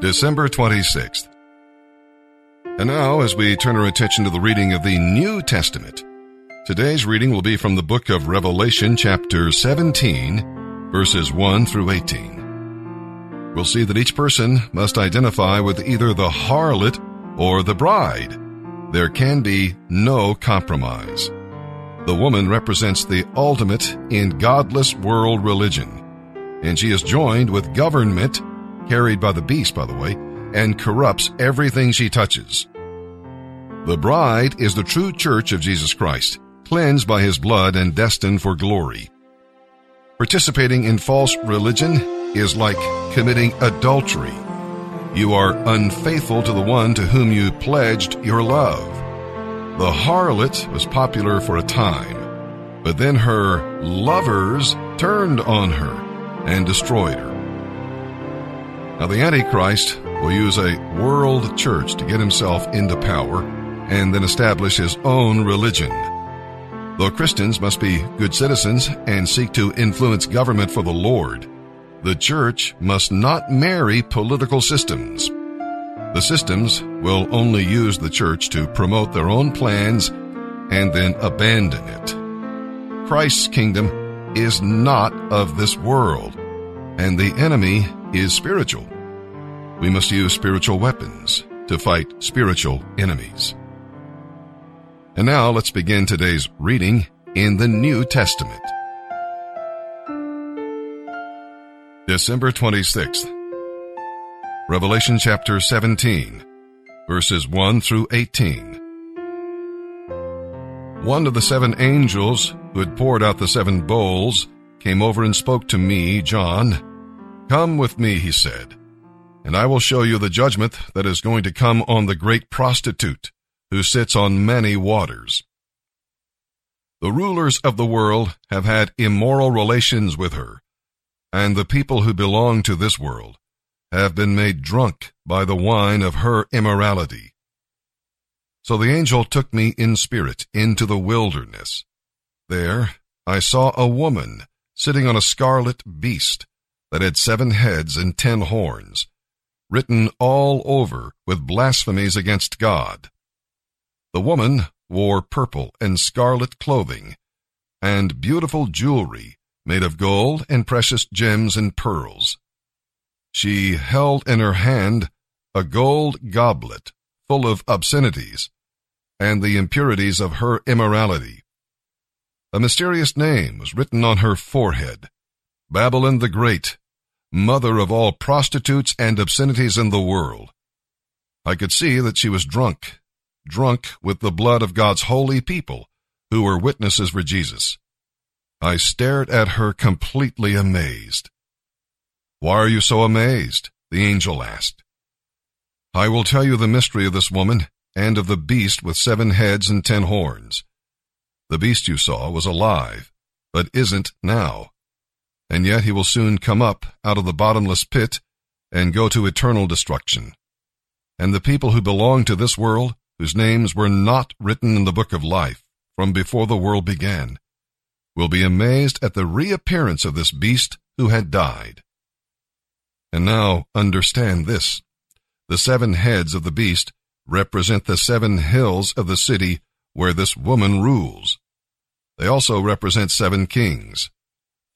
December 26th. And now, as we turn our attention to the reading of the New Testament, today's reading will be from the book of Revelation, chapter 17, verses 1 through 18. We'll see that each person must identify with either the harlot or the bride. There can be no compromise. The woman represents the ultimate in godless world religion, and she is joined with government carried by the beast, by the way, and corrupts everything she touches. The bride is the true church of Jesus Christ, cleansed by his blood and destined for glory. Participating in false religion is like committing adultery. You are unfaithful to the one to whom you pledged your love. The harlot was popular for a time, but then her lovers turned on her and destroyed her. Now, the Antichrist will use a world church to get himself into power and then establish his own religion. Though Christians must be good citizens and seek to influence government for the Lord, the church must not marry political systems. The systems will only use the church to promote their own plans and then abandon it. Christ's kingdom is not of this world, and the enemy is spiritual. We must use spiritual weapons to fight spiritual enemies. And now let's begin today's reading in the New Testament. December 26th. Revelation chapter 17, verses 1 through 18. One of the seven angels who had poured out the seven bowls came over and spoke to me, John, Come with me, he said, and I will show you the judgment that is going to come on the great prostitute who sits on many waters. The rulers of the world have had immoral relations with her, and the people who belong to this world have been made drunk by the wine of her immorality. So the angel took me in spirit into the wilderness. There I saw a woman sitting on a scarlet beast that had seven heads and ten horns, written all over with blasphemies against God. The woman wore purple and scarlet clothing, and beautiful jewelry made of gold and precious gems and pearls. She held in her hand a gold goblet full of obscenities and the impurities of her immorality. A mysterious name was written on her forehead Babylon the Great, mother of all prostitutes and obscenities in the world. I could see that she was drunk, drunk with the blood of God's holy people who were witnesses for Jesus. I stared at her completely amazed. Why are you so amazed? The angel asked. I will tell you the mystery of this woman and of the beast with seven heads and ten horns. The beast you saw was alive, but isn't now and yet he will soon come up out of the bottomless pit and go to eternal destruction. And the people who belong to this world, whose names were not written in the book of life from before the world began, will be amazed at the reappearance of this beast who had died. And now understand this. The seven heads of the beast represent the seven hills of the city where this woman rules. They also represent seven kings.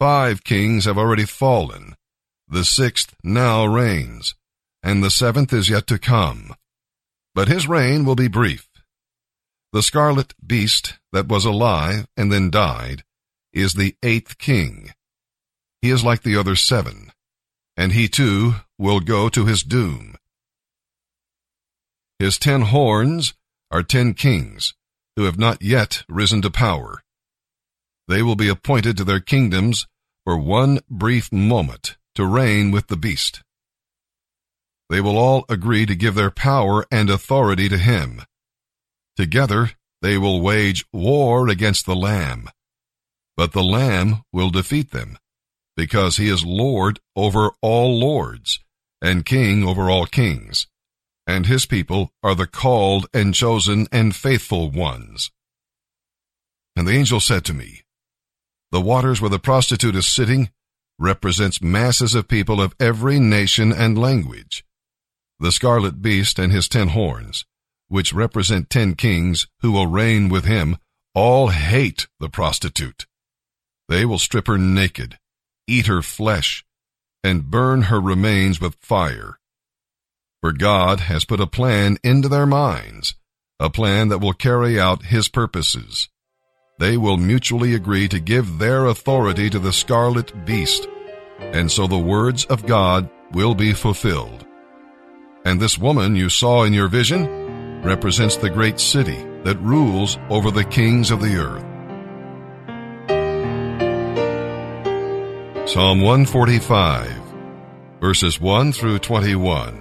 Five kings have already fallen. The sixth now reigns, and the seventh is yet to come. But his reign will be brief. The scarlet beast that was alive and then died is the eighth king. He is like the other seven, and he too will go to his doom. His ten horns are ten kings who have not yet risen to power. They will be appointed to their kingdoms for one brief moment to reign with the beast. They will all agree to give their power and authority to him. Together they will wage war against the Lamb. But the Lamb will defeat them, because he is Lord over all lords, and King over all kings, and his people are the called and chosen and faithful ones. And the angel said to me, the waters where the prostitute is sitting represents masses of people of every nation and language. the scarlet beast and his ten horns, which represent ten kings who will reign with him, all hate the prostitute. They will strip her naked, eat her flesh, and burn her remains with fire. For God has put a plan into their minds, a plan that will carry out his purposes. They will mutually agree to give their authority to the scarlet beast, and so the words of God will be fulfilled. And this woman you saw in your vision represents the great city that rules over the kings of the earth. Psalm 145, verses 1 through 21.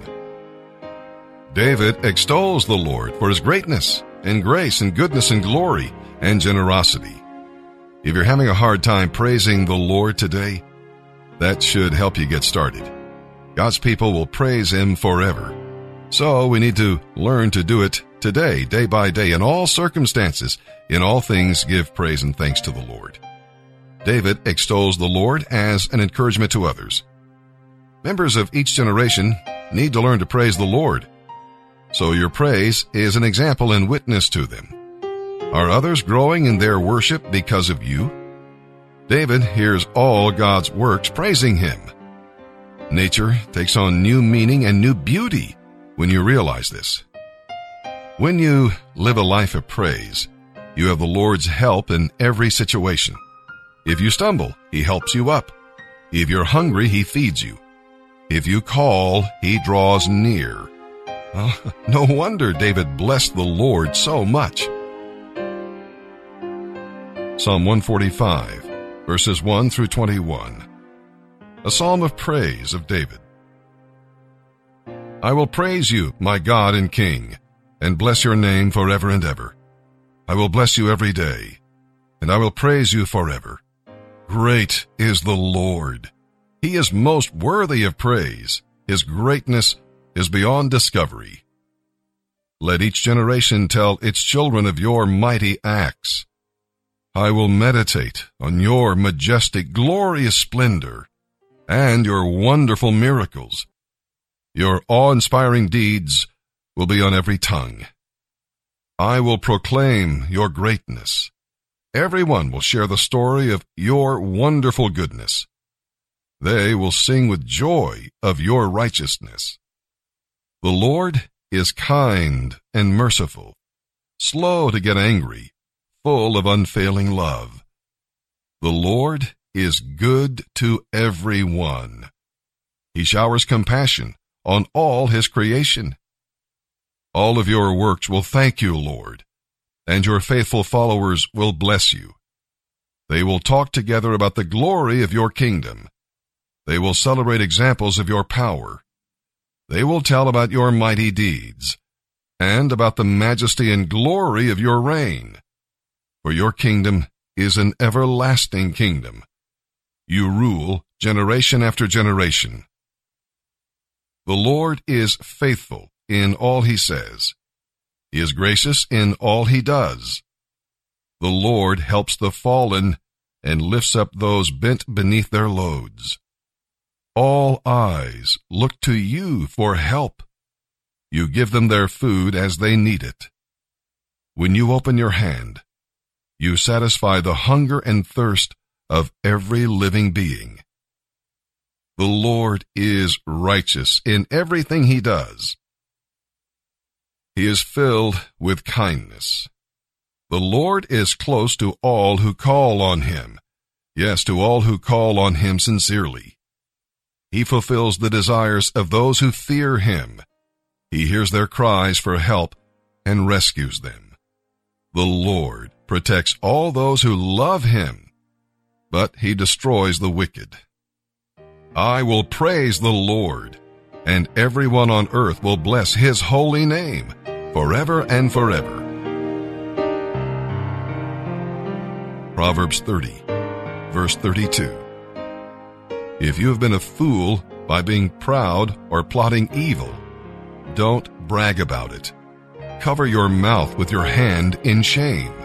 David extols the Lord for his greatness and grace and goodness and glory and generosity. If you're having a hard time praising the Lord today, that should help you get started. God's people will praise Him forever. So we need to learn to do it today, day by day, in all circumstances. In all things, give praise and thanks to the Lord. David extols the Lord as an encouragement to others. Members of each generation need to learn to praise the Lord. So your praise is an example and witness to them. Are others growing in their worship because of you? David hears all God's works praising him. Nature takes on new meaning and new beauty when you realize this. When you live a life of praise, you have the Lord's help in every situation. If you stumble, He helps you up. If you're hungry, He feeds you. If you call, He draws near. Well, no wonder David blessed the Lord so much. Psalm 145, verses 1 through 21. A psalm of praise of David. I will praise you, my God and King, and bless your name forever and ever. I will bless you every day, and I will praise you forever. Great is the Lord. He is most worthy of praise. His greatness is beyond discovery. Let each generation tell its children of your mighty acts. I will meditate on your majestic, glorious splendor and your wonderful miracles. Your awe-inspiring deeds will be on every tongue. I will proclaim your greatness. Everyone will share the story of your wonderful goodness. They will sing with joy of your righteousness. The Lord is kind and merciful, slow to get angry, full of unfailing love. The Lord is good to everyone. He showers compassion on all his creation. All of your works will thank you, Lord and your faithful followers will bless you. They will talk together about the glory of your kingdom. They will celebrate examples of your power. They will tell about your mighty deeds and about the majesty and glory of your reign. For your kingdom is an everlasting kingdom. You rule generation after generation. The Lord is faithful in all he says he is gracious in all he does. The Lord helps the fallen and lifts up those bent beneath their loads. All eyes look to you for help. You give them their food as they need it. When you open your hand, you satisfy the hunger and thirst of every living being. The Lord is righteous in everything he does. He is filled with kindness. The Lord is close to all who call on him. Yes, to all who call on him sincerely. He fulfills the desires of those who fear him. He hears their cries for help and rescues them. The Lord protects all those who love him, but he destroys the wicked. I will praise the Lord, and everyone on earth will bless his holy name forever and forever. Proverbs 30, verse 32. If you have been a fool by being proud or plotting evil, don't brag about it. Cover your mouth with your hand in shame.